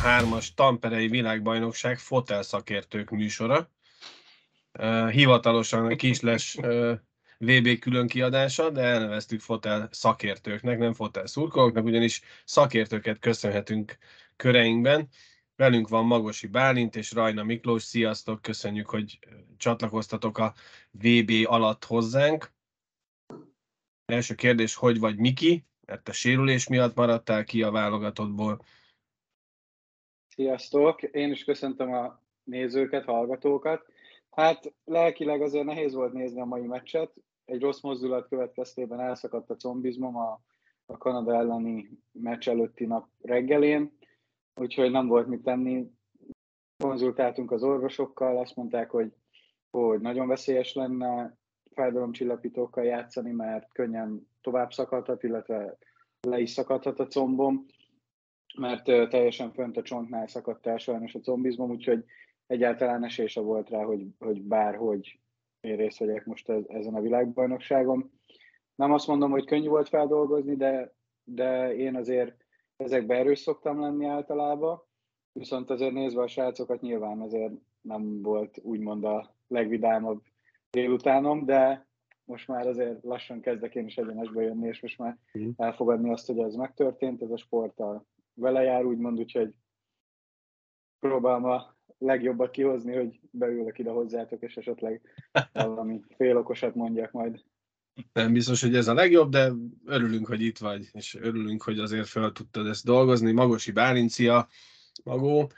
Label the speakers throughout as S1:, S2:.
S1: 2023-as Tamperei világbajnokság fotel szakértők műsora. Hivatalosan Kisles VB külön kiadása, de elneveztük fotel szakértőknek, nem fotel szurkolóknak, ugyanis szakértőket köszönhetünk köreinkben. Velünk van Magosi Bálint és Rajna Miklós. Sziasztok, köszönjük, hogy csatlakoztatok a VB alatt hozzánk. Első kérdés, hogy vagy Miki? Mert a sérülés miatt maradtál ki a válogatottból.
S2: Sziasztok! Én is köszöntöm a nézőket, hallgatókat. Hát lelkileg azért nehéz volt nézni a mai meccset. Egy rossz mozdulat következtében elszakadt a combizmom a, a Kanada elleni meccs előtti nap reggelén, úgyhogy nem volt mit tenni. Konzultáltunk az orvosokkal, azt mondták, hogy, hogy nagyon veszélyes lenne fájdalomcsillapítókkal játszani, mert könnyen tovább szakadhat, illetve le is szakadhat a combom mert teljesen fönt a csontnál szakadt el sajnos a combizmom, úgyhogy egyáltalán esése volt rá, hogy, hogy bárhogy én részt vegyek most ez, ezen a világbajnokságon. Nem azt mondom, hogy könnyű volt feldolgozni, de, de én azért ezekben erős szoktam lenni általában, viszont azért nézve a srácokat nyilván azért nem volt úgymond a legvidámabb délutánom, de most már azért lassan kezdek én is egyenesbe jönni, és most már mm. elfogadni azt, hogy ez megtörtént, ez a sporttal vele jár, úgymond, úgyhogy próbálom a legjobbat kihozni, hogy beülök ide hozzátok, és esetleg valami félokosat mondjak majd.
S1: Nem biztos, hogy ez a legjobb, de örülünk, hogy itt vagy, és örülünk, hogy azért fel tudtad ezt dolgozni. Magosi Bálincia, Magó,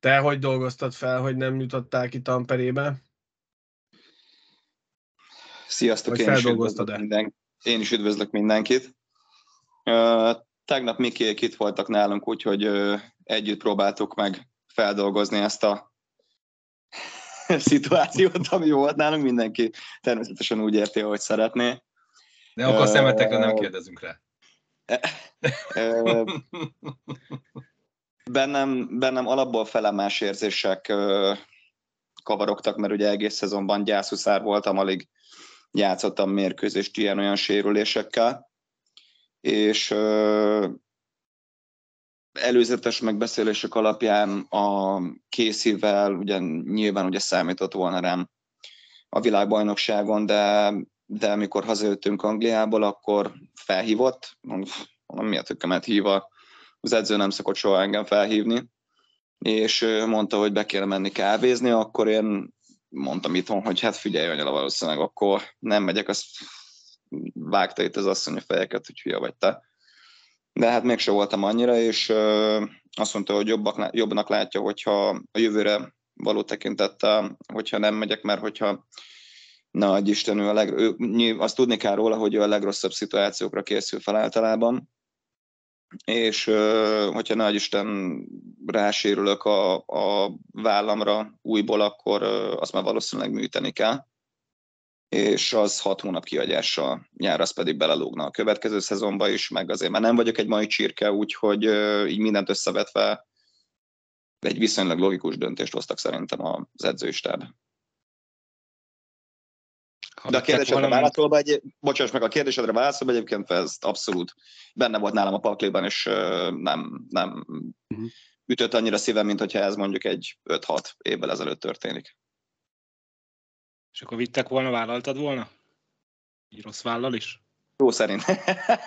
S1: te hogy dolgoztad fel, hogy nem jutottál ki Tamperébe?
S3: Sziasztok, én is, üdvözlök minden, én is üdvözlök mindenkit. Tegnap Mikiék itt voltak nálunk, úgyhogy együtt próbáltuk meg feldolgozni ezt a szituációt, ami volt nálunk. Mindenki természetesen úgy érti, ahogy szeretné.
S1: De akkor a szemetekre nem kérdezünk rá.
S3: bennem, bennem alapból felemás érzések kavarogtak, mert ugye egész szezonban gyászhuszár voltam, alig játszottam mérkőzést ilyen-olyan sérülésekkel és előzetes megbeszélések alapján a készível ugye nyilván ugye számított volna rám a világbajnokságon, de, de amikor hazajöttünk Angliából, akkor felhívott, mondom, miért tökömet hív az edző nem szokott soha engem felhívni, és mondta, hogy be kéne menni kávézni, akkor én mondtam itthon, hogy hát figyelj anyala valószínűleg, akkor nem megyek, azt vágta itt az asszony a fejeket, hogy hülye vagy te. De hát mégse voltam annyira, és azt mondta, hogy jobbak, jobbnak látja, hogyha a jövőre való tekintettel, hogyha nem megyek, mert hogyha na, egy Isten, ő a leg, ő, azt tudni kell róla, hogy ő a legrosszabb szituációkra készül fel általában, és hogyha nagy Isten rásérülök a, a vállamra újból, akkor azt már valószínűleg műteni kell és az hat hónap kiagyása nyár, az pedig belelógna a következő szezonba is, meg azért már nem vagyok egy mai csirke, úgyhogy így mindent összevetve egy viszonylag logikus döntést hoztak szerintem az edzői stáb. De a kérdésedre valami... válaszolva, egy, bocsáss meg, a kérdésedre válaszolva egyébként ez abszolút benne volt nálam a pakliban, és nem, nem uh-huh. ütött annyira szívem, mint hogyha ez mondjuk egy 5-6 évvel ezelőtt történik.
S4: És akkor vittek volna, vállaltad volna? Így rossz vállal is?
S3: Jó szerint.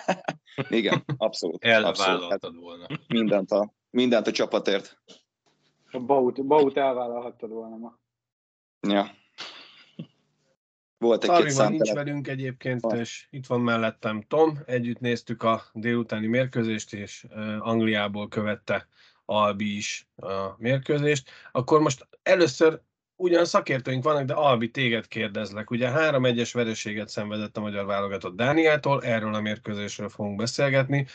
S3: Igen, abszolút.
S1: Elvállaltad abszolút. volna.
S3: Mindent a, mindent a csapatért.
S2: A Baut, Baut elvállalhattad volna ma.
S3: Ja.
S1: Volt egy van, nincs velünk egyébként, van. és itt van mellettem Tom. Együtt néztük a délutáni mérkőzést, és Angliából követte Albi is a mérkőzést. Akkor most először ugyan szakértőink vannak, de Albi, téged kérdezlek. Ugye három egyes vereséget szenvedett a magyar válogatott Dániától, erről a mérkőzésről fogunk beszélgetni.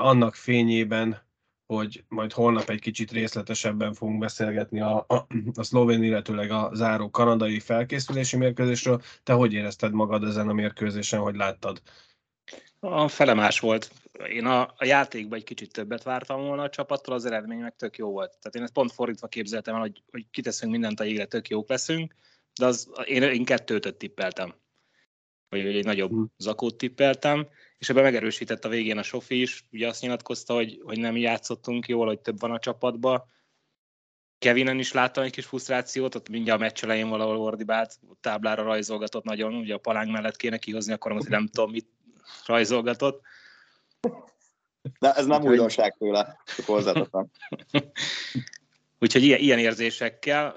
S1: Annak fényében, hogy majd holnap egy kicsit részletesebben fogunk beszélgetni a, a, a szlovén, illetőleg a záró kanadai felkészülési mérkőzésről. Te hogy érezted magad ezen a mérkőzésen, hogy láttad?
S4: A fele más volt. Én a, a játékban egy kicsit többet vártam volna a csapattól, az eredmény meg tök jó volt. Tehát én ezt pont fordítva képzeltem el, hogy, hogy kiteszünk mindent a égre, tök jók leszünk, de az, én, én kettőt tippeltem. vagy egy nagyobb hmm. zakót tippeltem, és ebben megerősített a végén a Sofi is, ugye azt nyilatkozta, hogy, hogy nem játszottunk jól, hogy több van a csapatban. Kevinen is láttam egy kis frusztrációt, ott mindjárt a meccs elején valahol ordibált, táblára rajzolgatott nagyon, ugye a palánk mellett kéne kihozni, akkor most nem tudom, mit rajzolgatott.
S3: De ez nem újdonság tőle, csak hozzáteszem.
S4: Úgyhogy ilyen, ilyen érzésekkel.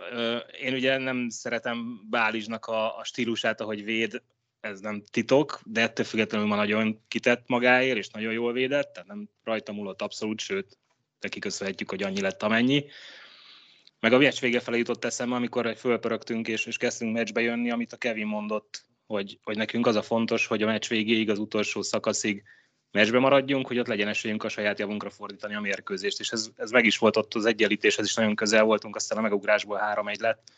S4: Én ugye nem szeretem Bálizsnak a, a stílusát, ahogy véd, ez nem titok, de ettől függetlenül ma nagyon kitett magáért, és nagyon jól védett, tehát nem rajta múlott abszolút, sőt, neki köszönhetjük, hogy annyi lett amennyi. Meg a meccs vége felé jutott eszembe, amikor fölpörögtünk és, és kezdtünk meccsbe jönni, amit a Kevin mondott, hogy, hogy nekünk az a fontos, hogy a meccs végéig, az utolsó szakaszig meccsbe maradjunk, hogy ott legyen esélyünk a saját javunkra fordítani a mérkőzést, és ez, ez meg is volt ott az egyenlítéshez is nagyon közel voltunk, aztán a megugrásból 3-1 lett.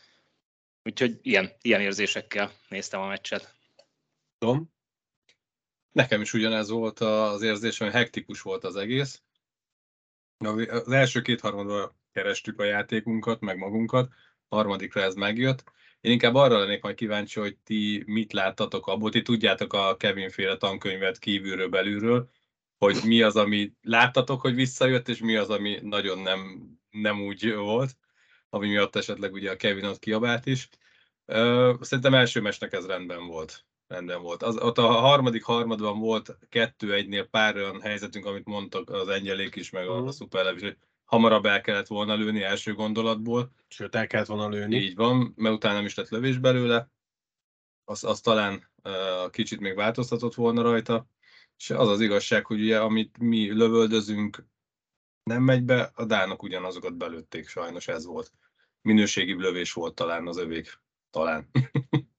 S4: Úgyhogy ilyen, ilyen érzésekkel néztem a meccset.
S5: Tom? Nekem is ugyanez volt az érzésem, hogy hektikus volt az egész. Az első két harmadban kerestük a játékunkat, meg magunkat, harmadikra ez megjött. Én inkább arra lennék majd kíváncsi, hogy ti mit láttatok abból, ti tudjátok a Kevin féle tankönyvet kívülről, belülről, hogy mi az, ami láttatok, hogy visszajött, és mi az, ami nagyon nem, nem úgy volt, ami miatt esetleg ugye a Kevin ott kiabált is. Szerintem első mesnek ez rendben volt. Rendben volt. Az, ott a harmadik harmadban volt kettő-egynél pár olyan helyzetünk, amit mondtak az Engyelék is, meg a, a mhm. Szuperlev is, hogy hamarabb el kellett volna lőni első gondolatból.
S1: Sőt, el kellett volna lőni.
S5: Így van, mert utána nem is lett lövés belőle. Az, az talán uh, kicsit még változtatott volna rajta. És az az igazság, hogy ugye, amit mi lövöldözünk, nem megy be, a dánok ugyanazokat belőtték, sajnos ez volt. Minőségi lövés volt talán az övék. Talán.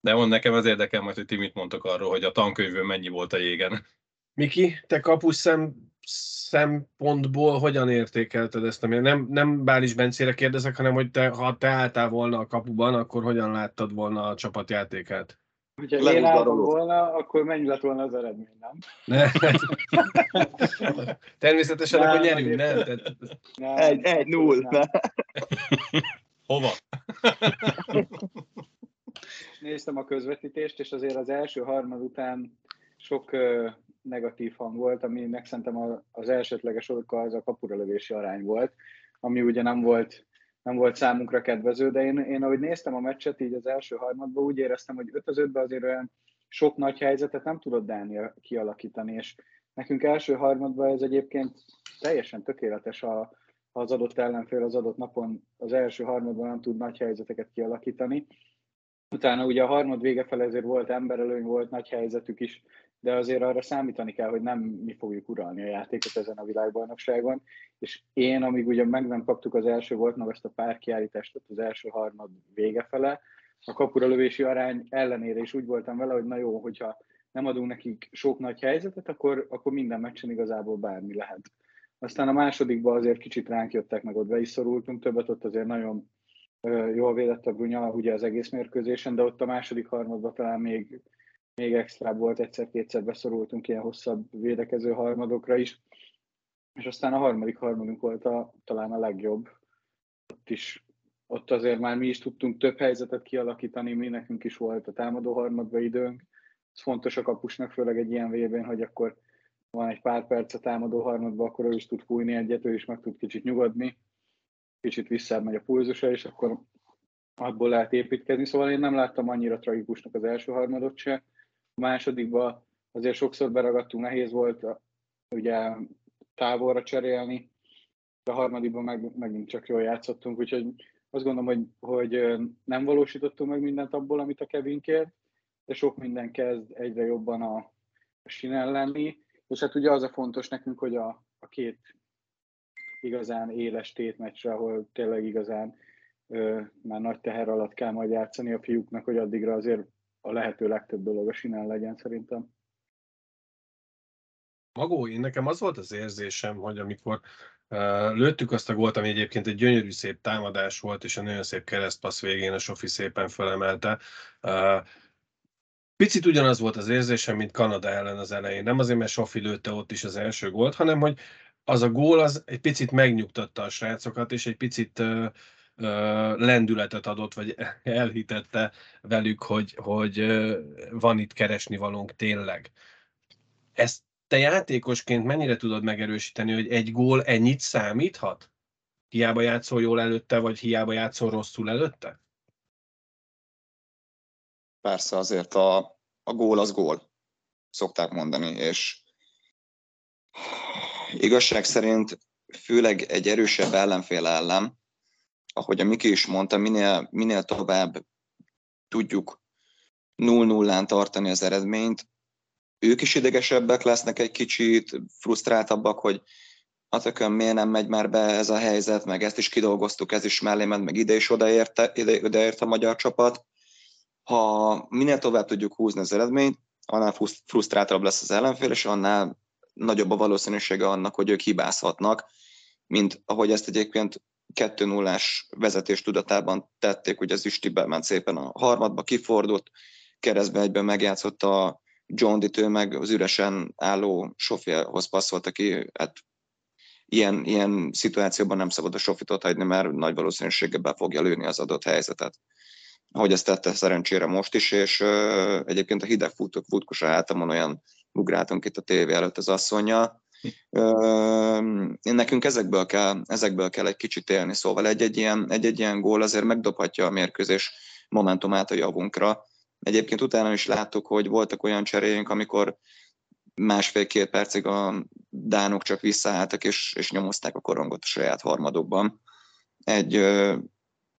S5: De mond nekem az érdekel majd, hogy ti mit mondtok arról, hogy a tankönyvön mennyi volt a jégen.
S1: Miki, te kapus szem, szempontból hogyan értékelted ezt? Nem, nem Bális Bencére kérdezek, hanem hogy te, ha te álltál volna a kapuban, akkor hogyan láttad volna a csapatjátékát?
S2: Ha én álltam volna, akkor mennyi lett volna az eredmény, nem? Ne.
S1: Természetesen nem, akkor nyerünk, nem? Tehát...
S3: nem? Egy, egy, null.
S5: Hova?
S2: Néztem a közvetítést, és azért az első harmad után sok negatív hang volt, ami szerintem az elsődleges oka az a kapuralövési arány volt, ami ugye nem volt, nem volt számunkra kedvező, de én, én ahogy néztem a meccset így az első harmadban, úgy éreztem, hogy 5 az 5 azért olyan sok nagy helyzetet nem tudott Dánia kialakítani, és nekünk első harmadban ez egyébként teljesen tökéletes, a, az adott ellenfél az adott napon az első harmadban nem tud nagy helyzeteket kialakítani. Utána ugye a harmad vége fel ezért volt emberelőny, volt nagy helyzetük is, de azért arra számítani kell, hogy nem mi fogjuk uralni a játékot ezen a világbajnokságon, és én, amíg ugye meg nem kaptuk az első volt meg ezt a pár kiállítást ott az első harmad vége fele, a kapura lövési arány ellenére is úgy voltam vele, hogy na jó, hogyha nem adunk nekik sok nagy helyzetet, akkor, akkor minden meccsen igazából bármi lehet. Aztán a másodikban azért kicsit ránk jöttek, meg ott be is szorultunk többet, ott azért nagyon jól védett a Brunya ugye az egész mérkőzésen, de ott a második harmadban talán még még extra volt, egyszer-kétszer beszorultunk ilyen hosszabb védekező harmadokra is, és aztán a harmadik harmadunk volt a, talán a legjobb. Ott is ott azért már mi is tudtunk több helyzetet kialakítani, mi nekünk is volt a támadó harmadba időnk. Ez fontos a kapusnak, főleg egy ilyen vb hogy akkor van egy pár perc a támadó harmadba, akkor ő is tud fújni egyet, ő is meg tud kicsit nyugodni, kicsit visszább megy a pulzusa, és akkor abból lehet építkezni. Szóval én nem láttam annyira tragikusnak az első harmadot se, a másodikban azért sokszor beragadtunk, nehéz volt ugye távolra cserélni, a harmadikban meg, megint csak jól játszottunk, úgyhogy azt gondolom, hogy, hogy nem valósítottunk meg mindent abból, amit a Kevin kért, de sok minden kezd egyre jobban a, a sinen lenni, és hát ugye az a fontos nekünk, hogy a, a két igazán éles tétmeccsre, ahol tényleg igazán ö, már nagy teher alatt kell majd játszani a fiúknak, hogy addigra azért a lehető legtöbb dolog a sinán legyen szerintem.
S1: Magó, én nekem az volt az érzésem, hogy amikor uh, lőttük azt a gólt, ami egyébként egy gyönyörű szép támadás volt, és egy nagyon szép keresztpassz végén a Sofi szépen felemelte. Picit ugyanaz volt az érzésem, mint Kanada ellen az elején. Nem azért, mert Sofi lőtte ott is az első gólt, hanem hogy az a gól az egy picit megnyugtatta a srácokat, és egy picit uh, lendületet adott, vagy elhitette velük, hogy, hogy van itt keresni valónk tényleg. Ezt te játékosként mennyire tudod megerősíteni, hogy egy gól ennyit számíthat? Hiába játszol jól előtte, vagy hiába játszol rosszul előtte?
S3: Persze, azért a, a gól az gól, szokták mondani, és igazság szerint főleg egy erősebb ellenfél ellen, ahogy a Miki is mondta, minél, minél tovább tudjuk 0-0-án tartani az eredményt, ők is idegesebbek lesznek egy kicsit, frusztráltabbak, hogy hát miért nem megy már be ez a helyzet, meg ezt is kidolgoztuk, ez is mellé ment, meg ide is odaérte, ide, odaért a magyar csapat. Ha minél tovább tudjuk húzni az eredményt, annál frusztráltabb lesz az ellenfél, és annál nagyobb a valószínűsége annak, hogy ők hibázhatnak, mint ahogy ezt egyébként 2 0 vezetés tudatában tették, hogy az Üstibe ment szépen a harmadba, kifordult, keresztbe egyben megjátszott a John Ditő, meg az üresen álló Sofia-hoz passzolt, aki hát ilyen, ilyen szituációban nem szabad a Sofitot hagyni, mert nagy valószínűséggel be fogja lőni az adott helyzetet. Ahogy ezt tette szerencsére most is, és uh, egyébként a hideg futók futkosa hátamon olyan ugráltunk itt a tévé előtt az asszonya. Nekünk ezekből kell, ezekből kell egy kicsit élni, szóval egy-egy ilyen, egy-egy ilyen gól azért megdobhatja a mérkőzés momentumát a javunkra. Egyébként utána is láttuk, hogy voltak olyan cseréink, amikor másfél-két percig a dánok csak visszaálltak, és, és nyomozták a korongot a saját harmadokban. Egy,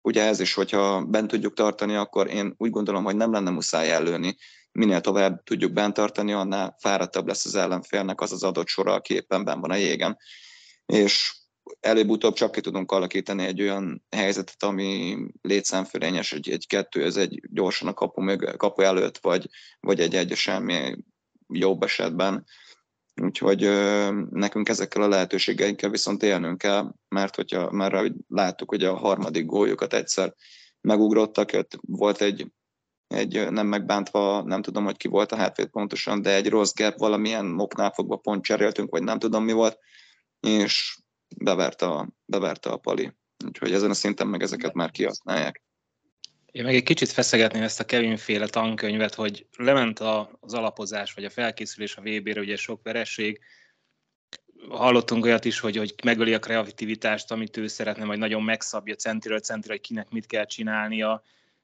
S3: ugye ez is, hogyha bent tudjuk tartani, akkor én úgy gondolom, hogy nem lenne muszáj előni minél tovább tudjuk bent tartani, annál fáradtabb lesz az ellenfélnek az az adott sora, aki éppen ben van a jégen. És előbb-utóbb csak ki tudunk alakítani egy olyan helyzetet, ami létszámfölényes, egy, egy kettő, ez egy gyorsan a kapu, mög, kapu előtt, vagy, vagy egy egy semmi jobb esetben. Úgyhogy nekünk ezekkel a lehetőségeinkkel viszont élnünk kell, mert hogyha már láttuk, hogy a harmadik góljukat egyszer megugrottak, volt egy egy nem megbántva, nem tudom, hogy ki volt a hátvéd pontosan, de egy rossz gap valamilyen oknál fogva pont cseréltünk, vagy nem tudom mi volt, és beverte a, beverte a pali. Úgyhogy ezen a szinten meg ezeket már kihasználják.
S4: Én meg egy kicsit feszegetném ezt a Kevin féle tankönyvet, hogy lement az alapozás, vagy a felkészülés a VB-re, ugye sok vereség, hallottunk olyat is, hogy, hogy megöli a kreativitást, amit ő szeretne, majd nagyon megszabja centiről centire, hogy kinek mit kell csinálnia,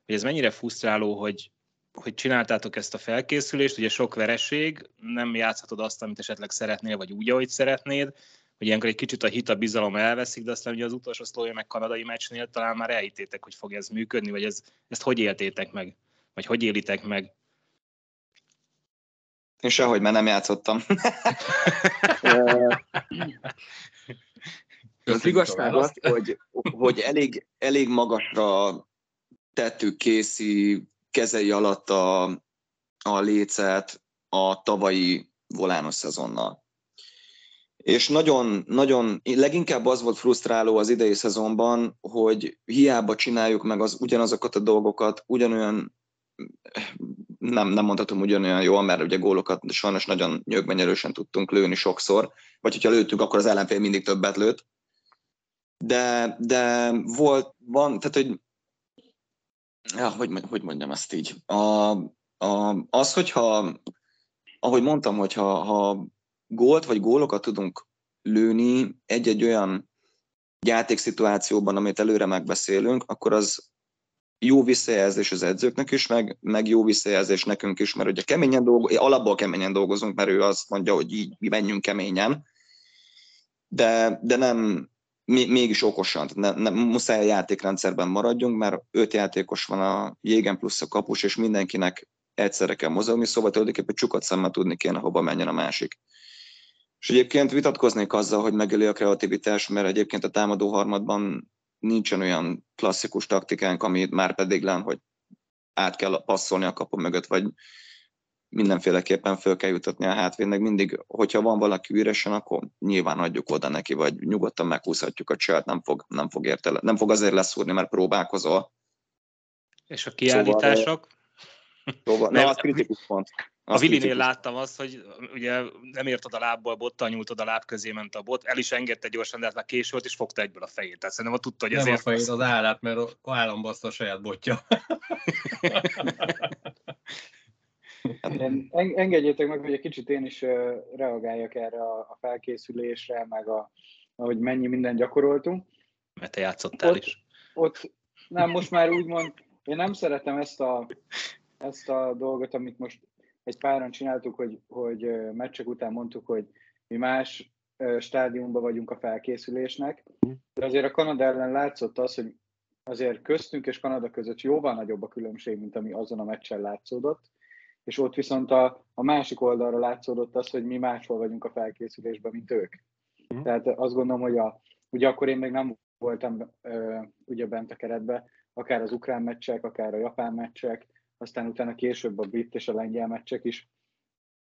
S4: hogy ez mennyire frusztráló, hogy, hogy csináltátok ezt a felkészülést, ugye sok vereség, nem játszhatod azt, amit esetleg szeretnél, vagy úgy, ahogy szeretnéd, hogy ilyenkor egy kicsit a hit, a bizalom elveszik, de aztán ugye az utolsó szlója meg kanadai meccsnél talán már elhitétek, hogy fog ez működni, vagy ez, ezt hogy éltétek meg, vagy hogy élitek meg?
S3: Én sehogy, mert nem játszottam. az igazság az, hogy, hogy elég, elég magasra tettük készi kezei alatt a, a lécet a tavalyi volános szezonnal. És nagyon, nagyon, leginkább az volt frusztráló az idei szezonban, hogy hiába csináljuk meg az, ugyanazokat a dolgokat, ugyanolyan, nem, nem mondhatom ugyanolyan jól, mert ugye gólokat sajnos nagyon nyögmenyerősen tudtunk lőni sokszor, vagy hogyha lőttünk, akkor az ellenfél mindig többet lőtt. De, de volt, van, tehát hogy ja, hogy, hogy mondjam ezt így, a, a, az, hogyha, ahogy mondtam, hogyha ha gólt vagy gólokat tudunk lőni egy-egy olyan játékszituációban, amit előre megbeszélünk, akkor az jó visszajelzés az edzőknek is, meg, meg jó visszajelzés nekünk is, mert ugye keményen dolgozunk, alapból keményen dolgozunk, mert ő azt mondja, hogy így mi menjünk keményen, de, de nem, mégis okosan. Ne, ne, muszáj a játékrendszerben maradjunk, mert öt játékos van a jégen plusz a kapus, és mindenkinek egyszerre kell mozogni, szóval tulajdonképpen csukat szemmel tudni kéne, hova menjen a másik. És egyébként vitatkoznék azzal, hogy megöli a kreativitás, mert egyébként a támadó harmadban nincsen olyan klasszikus taktikánk, ami már pedig lenne, hogy át kell passzolni a kapu mögött, vagy mindenféleképpen föl kell jutatni a hátvédnek. Mindig, hogyha van valaki üresen, akkor nyilván adjuk oda neki, vagy nyugodtan meghúzhatjuk a csört, nem fog, nem fog, értele, nem fog azért leszúrni, mert próbálkozol.
S4: És a kiállítások?
S3: Szóval, szóval, na, az kritikus pont.
S4: A Vilinél láttam azt, hogy ugye nem ért oda lábból, bottal nyúlt oda láb közé ment a bot, el is engedte gyorsan, de hát már késő volt, és fogta egyből a fejét. Tehát szerintem tudta, hogy
S5: nem
S4: ezért...
S5: a fejét, az állát, mert állambaszta a saját botja.
S2: Hát engedjétek meg, hogy egy kicsit én is reagáljak erre a felkészülésre, meg a, ahogy mennyi mindent gyakoroltunk.
S4: Mert te játszottál
S2: ott,
S4: is.
S2: Ott, nem, most már úgymond, én nem szeretem ezt a, ezt a dolgot, amit most egy páran csináltuk, hogy, hogy meccsek után mondtuk, hogy mi más stádiumban vagyunk a felkészülésnek, de azért a Kanada ellen látszott az, hogy azért köztünk és Kanada között jóval nagyobb a különbség, mint ami azon a meccsen látszódott, és ott viszont a, a másik oldalra látszódott az, hogy mi máshol vagyunk a felkészülésben, mint ők. Mm. Tehát azt gondolom, hogy a, ugye akkor én még nem voltam ö, ugye bent a keretbe, akár az ukrán meccsek, akár a japán meccsek, aztán utána később a brit és a lengyel meccsek is.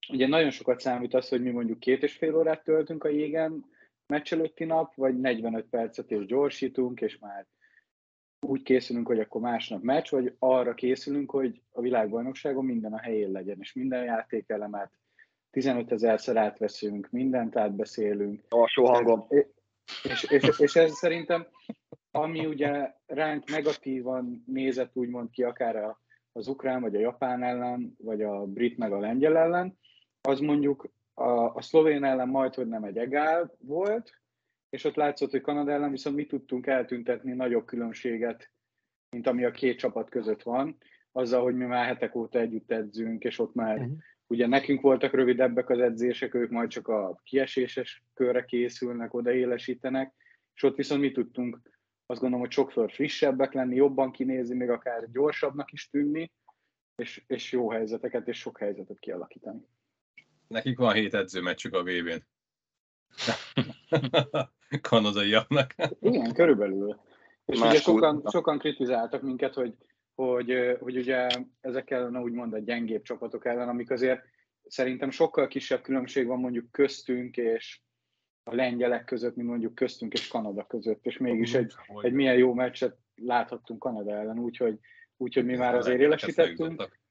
S2: Ugye nagyon sokat számít az, hogy mi mondjuk két és fél órát töltünk a jégen meccs előtti nap, vagy 45 percet és gyorsítunk, és már úgy készülünk, hogy akkor másnap meccs, vagy arra készülünk, hogy a világbajnokságon minden a helyén legyen, és minden játékelemet 15 ezerszer átveszünk, mindent átbeszélünk.
S3: Alsó hangom.
S2: És, és, és ez szerintem, ami ugye ránk negatívan nézett úgymond ki, akár az ukrán, vagy a japán ellen, vagy a brit, meg a lengyel ellen, az mondjuk a, a szlovén ellen majd, hogy nem egy egál volt, és ott látszott, hogy Kanada ellen viszont mi tudtunk eltüntetni nagyobb különbséget, mint ami a két csapat között van, azzal, hogy mi már hetek óta együtt edzünk, és ott már uh-huh. ugye nekünk voltak rövidebbek az edzések, ők majd csak a kieséses körre készülnek, odaélesítenek, és ott viszont mi tudtunk azt gondolom, hogy sokszor frissebbek lenni, jobban kinézni, még akár gyorsabbnak is tűnni, és, és jó helyzeteket és sok helyzetet kialakítani.
S5: Nekik van hét edzőmeccsük a vb n kanadaiaknak.
S2: Igen, körülbelül. És Más ugye sokan, sokan kritizáltak minket, hogy, hogy, hogy ugye ezekkel ellen úgymond a gyengébb csapatok ellen, amik azért szerintem sokkal kisebb különbség van mondjuk köztünk és a lengyelek között, mint mondjuk köztünk és Kanada között, és mégis egy, egy milyen jó meccset láthattunk Kanada ellen, úgyhogy, úgyhogy mi már azért élesítettünk.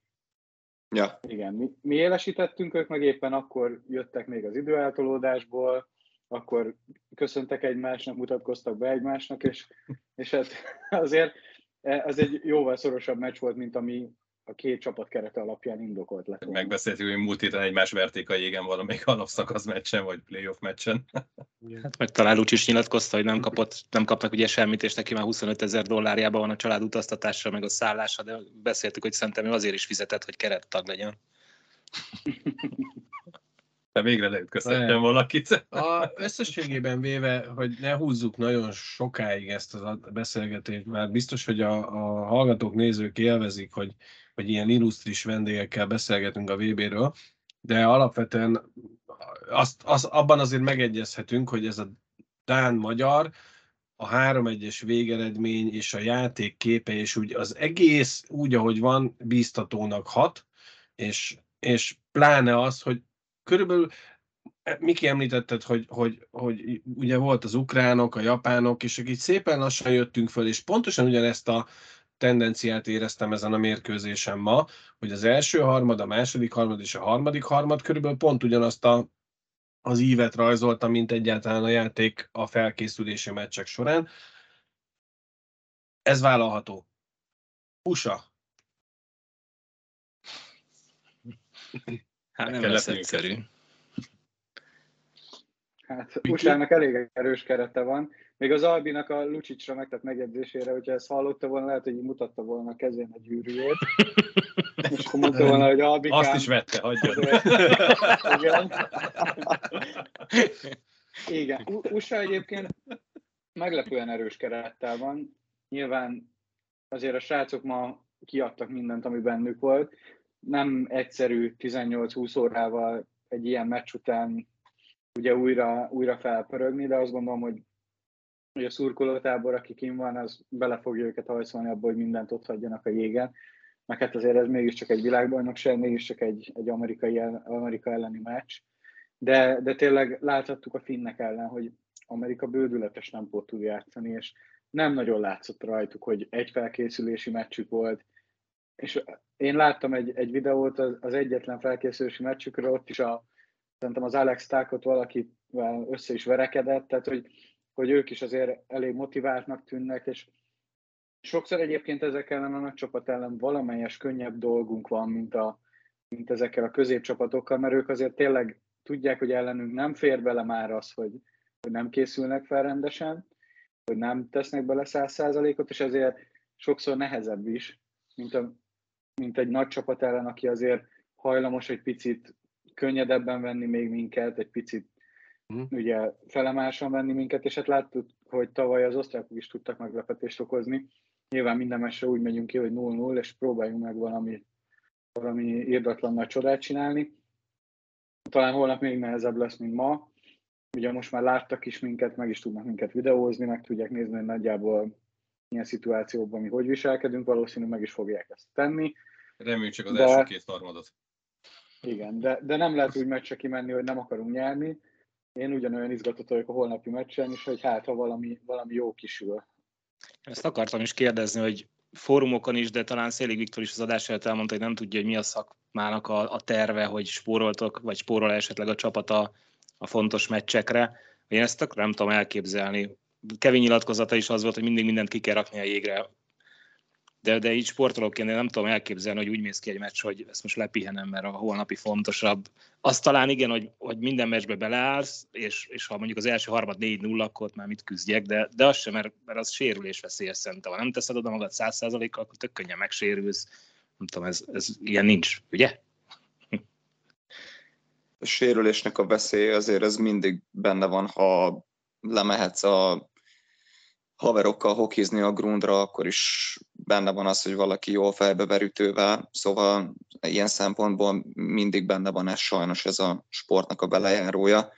S3: Ja.
S2: Igen, mi, mi élesítettünk, ők meg éppen akkor jöttek még az időeltolódásból, akkor köszöntek egymásnak, mutatkoztak be egymásnak, és, és hát azért ez egy jóval szorosabb meccs volt, mint ami a két csapat kerete alapján indokolt lett.
S5: Megbeszéltük, hogy múlt héten egymás verték a jégen valamelyik alapszakasz meccsen, vagy playoff meccsen.
S4: Hát meg talán úgy is nyilatkozta, hogy nem, kapott, nem kapnak ugye semmit, és neki már 25 ezer dollárjában van a család utaztatásra, meg a szállása, de beszéltük, hogy szerintem ő azért is fizetett, hogy kerettag legyen.
S5: De végre leütköztettem valakit.
S1: A összességében véve, hogy ne húzzuk nagyon sokáig ezt a beszélgetést, mert biztos, hogy a, a hallgatók, nézők élvezik, hogy, hogy ilyen illusztris vendégekkel beszélgetünk a VB-ről, de alapvetően azt, az, abban azért megegyezhetünk, hogy ez a Dán-Magyar, a 3-1-es végeredmény és a játék képe, és úgy az egész úgy, ahogy van, bíztatónak hat, és, és pláne az, hogy körülbelül e, Miki említetted, hogy, hogy, hogy ugye volt az ukránok, a japánok, és akik szépen lassan jöttünk föl, és pontosan ugyanezt a tendenciát éreztem ezen a mérkőzésen ma, hogy az első harmad, a második harmad és a harmadik harmad körülbelül pont ugyanazt a, az ívet rajzolta, mint egyáltalán a játék a felkészülési meccsek során. Ez vállalható. USA.
S4: Hát nem lesz egyszerű.
S2: Hát Usának elég erős kerete van. Még az Albinak a Lucsicsra megtett megjegyzésére, hogyha ezt hallotta volna, lehet, hogy mutatta volna a kezén a gyűrűjét. És akkor mondta volna, hogy Albikám...
S5: Azt is vette, hagyja.
S2: Igen. Igen. USA egyébként meglepően erős kerettel van. Nyilván azért a srácok ma kiadtak mindent, ami bennük volt nem egyszerű 18-20 órával egy ilyen meccs után ugye újra, újra felpörögni, de azt gondolom, hogy, hogy a szurkolótábor, aki kim van, az bele fogja őket hajszolni abba, hogy mindent ott hagyjanak a jégen. Meg hát azért ez mégiscsak egy világbajnokság, mégiscsak egy, egy amerikai, Amerika elleni meccs. De, de tényleg láthattuk a finnek ellen, hogy Amerika bődületes nem tud játszani, és nem nagyon látszott rajtuk, hogy egy felkészülési meccsük volt, és én láttam egy, egy videót az, az egyetlen felkészülési meccsükről, ott is a, szerintem az Alex Tákot valakivel össze is verekedett, tehát hogy, hogy ők is azért elég motiváltnak tűnnek, és sokszor egyébként ezek ellen a nagy csapat ellen valamelyes könnyebb dolgunk van, mint, a, mint ezekkel a középcsapatokkal, mert ők azért tényleg tudják, hogy ellenünk nem fér bele már az, hogy, hogy nem készülnek fel rendesen, hogy nem tesznek bele száz százalékot, és ezért sokszor nehezebb is, mint, a, mint egy nagy csapat ellen, aki azért hajlamos egy picit könnyedebben venni még minket, egy picit mm. ugye felemásan venni minket, és hát láttuk, hogy tavaly az osztrákok is tudtak meglepetést okozni. Nyilván minden mesre úgy megyünk ki, hogy 0-0, és próbáljunk meg valami, valami írdatlan nagy csodát csinálni. Talán holnap még nehezebb lesz, mint ma. Ugye most már láttak is minket, meg is tudnak minket videózni, meg tudják nézni, hogy nagyjából milyen szituációban mi hogy viselkedünk, valószínűleg meg is fogják ezt tenni.
S5: Reméljük csak az de, első két harmadot.
S2: Igen, de, de nem lehet úgy meccse kimenni, hogy nem akarunk nyerni. Én ugyanolyan izgatott vagyok a holnapi meccsen is, hogy hát ha valami, valami jó kisül.
S4: Ezt akartam is kérdezni, hogy fórumokon is, de talán Szélig Viktor is az adás előtt elmondta, hogy nem tudja, hogy mi a szakmának a, a terve, hogy spóroltok, vagy spórol esetleg a csapat a, a fontos meccsekre. Én ezt nem tudom elképzelni. Kevin nyilatkozata is az volt, hogy mindig mindent ki kell rakni a jégre. De, de így sportolóként én nem tudom elképzelni, hogy úgy mész ki egy meccs, hogy ezt most lepihenem, mert a holnapi fontosabb. Azt talán igen, hogy, hogy minden meccsbe beleállsz, és, és ha mondjuk az első harmad 4-0, akkor már mit küzdjek, de, de az sem, mert, mert az sérülés veszélyes szerintem. Ha nem teszed oda magad 100%-kal, akkor tök könnyen megsérülsz. Nem tudom, ez, ez ilyen nincs, ugye?
S3: A sérülésnek a veszély azért ez mindig benne van, ha lemehetsz a haverokkal hokizni a grundra, akkor is benne van az, hogy valaki jól fejbeverítővel, szóval ilyen szempontból mindig benne van ez sajnos ez a sportnak a belejárója.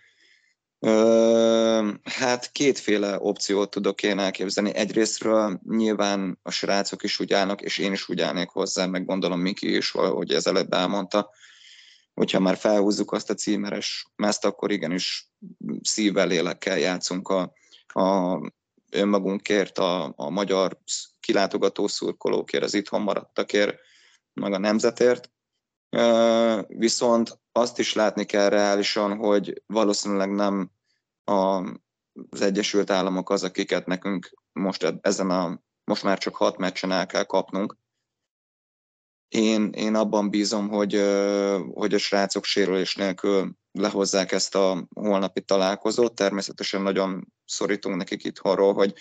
S3: Hát kétféle opciót tudok én elképzelni. Egyrésztről nyilván a srácok is úgy állnak, és én is úgy állnék hozzá, meg gondolom Miki is, hogy ez előbb elmondta, hogyha már felhúzzuk azt a címeres mezt, akkor igenis szívvel, lélekkel játszunk a, a önmagunkért, a, a magyar kilátogató szurkolókért, az itthon maradtakért, meg a nemzetért. Viszont azt is látni kell reálisan, hogy valószínűleg nem a, az Egyesült Államok az, akiket nekünk most ezen a, most már csak hat meccsen el kell kapnunk. Én, én abban bízom, hogy, hogy a srácok sérülés nélkül lehozzák ezt a holnapi találkozót. Természetesen nagyon szorítunk nekik itthonról, hogy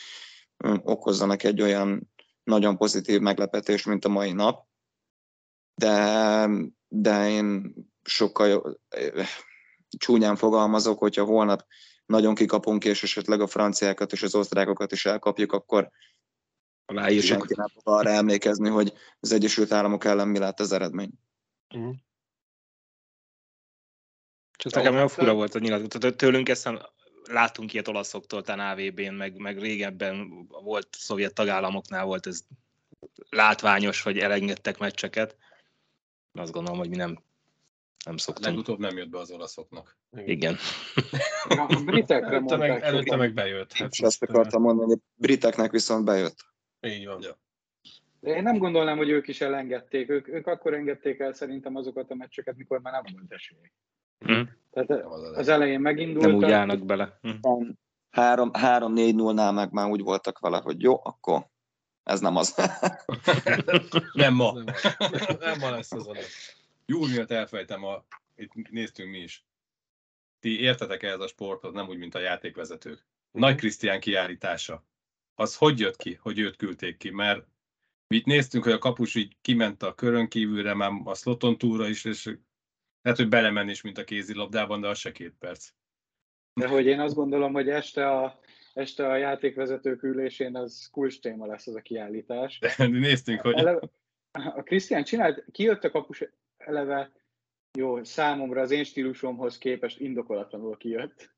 S3: okozzanak egy olyan nagyon pozitív meglepetést, mint a mai nap. De, de én sokkal csúnyán fogalmazok, hogyha holnap nagyon kikapunk, és esetleg a franciákat és az osztrákokat is elkapjuk, akkor senki nem fog arra emlékezni, hogy az Egyesült Államok ellen mi lett az eredmény. Mm.
S4: Csak nekem olyan fura volt a nyilatkozat. Tőlünk ezt látunk ilyet olaszoktól, talán AVB-n, meg, meg régebben volt szovjet tagállamoknál volt ez látványos, hogy elengedtek meccseket. Azt gondolom, hogy mi nem, nem szoktunk.
S5: Legutóbb nem jött be az olaszoknak.
S4: Igen.
S2: A britekre
S1: előtte, meg, előtte meg bejött.
S3: Hát, és azt akartam mondani, hogy briteknek viszont bejött.
S1: Így van.
S2: Ja. De én nem gondolnám, hogy ők is elengedték. Ők, ők akkor engedték el szerintem azokat a meccseket, mikor már nem volt esély. Mm. Tehát az elején megindultak.
S4: Nem úgy állnak bele.
S3: Mm. Három, három négy nullnál meg már úgy voltak vele, hogy jó, akkor ez nem az.
S5: nem ma. Nem, ma lesz az adás. Júniat elfejtem, a, itt néztünk mi is. Ti értetek ehhez a sporthoz, nem úgy, mint a játékvezetők. Nagy Krisztián kiállítása. Az hogy jött ki, hogy őt küldték ki? Mert mi itt néztünk, hogy a kapus így kiment a körön kívülre, már a sloton túra is, és lehet, hogy belemenni is, mint a kézilabdában, de az se két perc.
S2: De hogy én azt gondolom, hogy este a, este a játékvezetők ülésén az kulcs téma lesz az a kiállítás.
S5: De néztünk, hogy... Eleve,
S2: a Krisztián csinált, kijött a kapus eleve, jó, számomra az én stílusomhoz képest indokolatlanul kijött.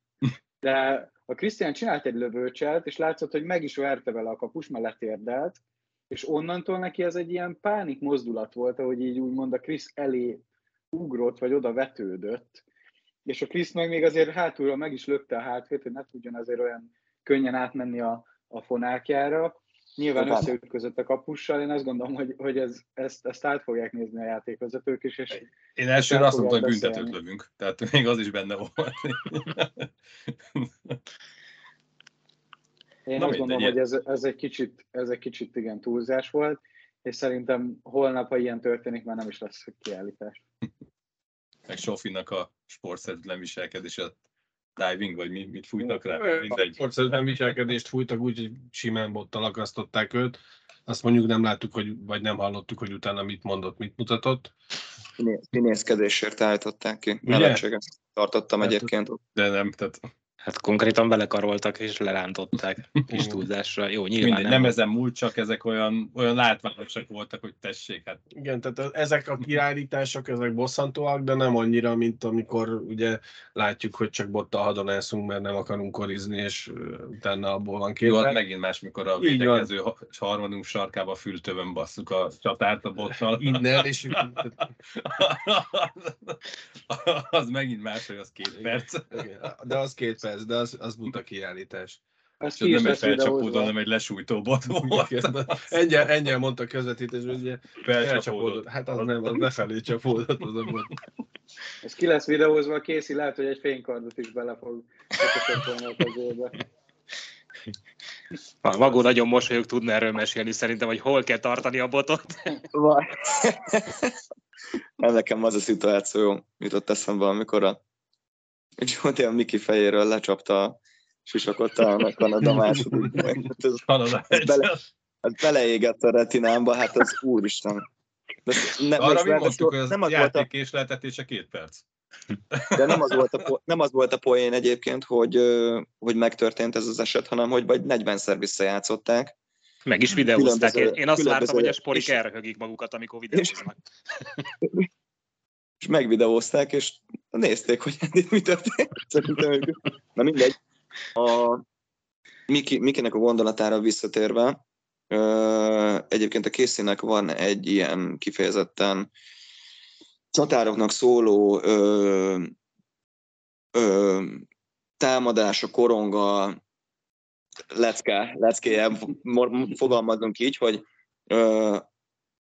S2: De a Krisztián csinált egy lövőcselt, és látszott, hogy meg is verte vele a kapus, mert letérdelt, és onnantól neki ez egy ilyen pánik mozdulat volt, ahogy így úgymond a Krisz elé ugrott, vagy oda vetődött, és a Krisz meg még azért hátulra meg is lökte a hátfét, hogy ne tudjon azért olyan könnyen átmenni a, a fonákjára, Nyilván
S3: Utána.
S2: összeütközött a kapussal, én azt gondolom, hogy, hogy ez, ezt, ezt át fogják nézni a játékvezetők is, és
S5: Én elsőre
S2: el
S5: azt mondtam, hogy büntetőt lövünk. Tehát még az is benne volt.
S2: Én
S5: Na
S2: azt
S5: mindegy,
S2: gondolom, hogy ez, ez, egy kicsit, ez egy kicsit igen túlzás volt, és szerintem holnap, ha ilyen történik, már nem is lesz kiállítás.
S5: Meg Sofinak a sportszerűtlen viselkedés, a diving, vagy mi, mit fújtak rá, mindegy.
S1: Sportszerűtlen viselkedést fújtak úgy, hogy simán bottal akasztották őt. Azt mondjuk nem láttuk, hogy, vagy nem hallottuk, hogy utána mit mondott, mit mutatott.
S3: Színészkedésért állították ki.
S1: Ugye?
S3: Nevetséges. Tartottam
S1: Tehát-
S3: egyébként.
S5: De nem, tehát
S4: Hát konkrétan belekaroltak és lerántották. És túlzásra. Jó, nyilván
S5: mindegy,
S4: nem.
S5: nem ezen múlt, csak ezek olyan, olyan látványosak voltak, hogy tessék, hát
S1: Igen, tehát ezek a kiállítások, ezek bosszantóak, de nem annyira, mint amikor ugye látjuk, hogy csak bottal hadonászunk, mert nem akarunk korizni, és utána abból van két
S5: jó, hát megint más, mikor a védekező ha- harmadunk sarkába fültövön basszuk a csatát a bottal.
S1: Innen, és
S5: az megint más, hogy az két perc.
S1: Igen, de az két perc, de az, az buta kiállítás.
S2: Ez ki
S5: nem egy
S2: videózva.
S5: hanem egy lesújtó bot volt.
S1: Ennyi, ennyi mondta a közvetítés, hogy ugye
S5: Felcsapódott.
S1: Hát az nem, az befelé csapódott az a bot.
S2: Ez ki lesz videózva, Casey lehet, hogy egy fénykardot is bele fog a kezébe.
S4: A Magó nagyon mosolyog tudna erről mesélni szerintem, hogy hol kell tartani a botot.
S3: Vaj. Nem, nekem az a szituáció jutott eszembe, amikor a Jordi a Miki fejéről lecsapta a sisakot a Kanada második. Hát ez,
S5: Kanada
S3: ez, bele, ez beleégett a retinámba, hát az úristen. De, ne,
S5: Arra mi
S3: nem,
S5: mondtuk, hogy az
S3: nem az volt a,
S5: játékkésleltetése két perc.
S3: de nem az, volt a, po- nem az volt a poén egyébként, hogy, hogy megtörtént ez az eset, hanem hogy vagy 40-szer visszajátszották.
S4: Meg is videózták. Én,
S3: Különböző-
S4: én azt vártam, hogy a sporik
S3: és-
S4: elröhögik magukat, amikor videóznak.
S3: és megvideózták, és nézték, hogy hát itt mi történt. Na mindegy. A Miki, Mikinek a gondolatára visszatérve, egyébként a Készének van egy ilyen kifejezetten csatároknak szóló ö, ö, támadása, koronga, lecke, leckéje, fogalmazunk így, hogy ö,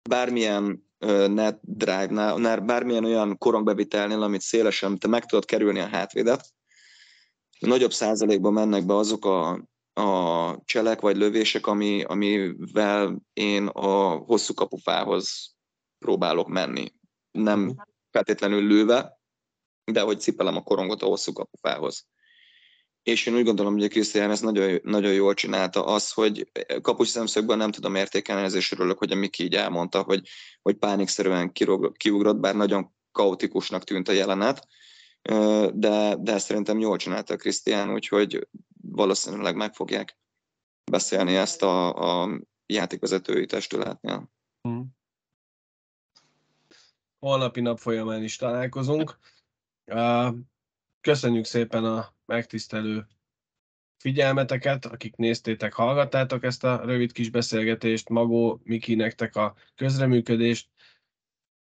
S3: bármilyen net drive-nál, nál, bármilyen olyan korongbevitelnél, amit szélesen te meg tudod kerülni a hátvédet, nagyobb százalékban mennek be azok a, a cselek vagy lövések, ami, amivel én a hosszú kapufához próbálok menni. Nem feltétlenül lőve, de hogy cipelem a korongot a hosszú kapufához. És én úgy gondolom, hogy a Krisztián ezt nagyon, nagyon jól csinálta, az, hogy kapus szemszögből nem tudom értékelni, ezért örülök, hogy a Miki így elmondta, hogy, hogy pánikszerűen kirog- kiugrott, bár nagyon kaotikusnak tűnt a jelenet, de, de szerintem jól csinálta a Krisztián, úgyhogy valószínűleg meg fogják beszélni ezt a, a játékvezetői testületnél.
S1: holnapi nap folyamán is találkozunk. Köszönjük szépen a megtisztelő figyelmeteket, akik néztétek, hallgattátok ezt a rövid kis beszélgetést, Magó, Miki, nektek a közreműködést.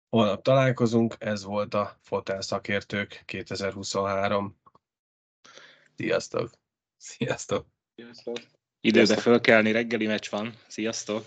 S1: Holnap találkozunk, ez volt a Fotel Szakértők 2023. Sziasztok!
S5: Sziasztok!
S2: Sziasztok.
S4: Időbe fölkelni, reggeli meccs van. Sziasztok!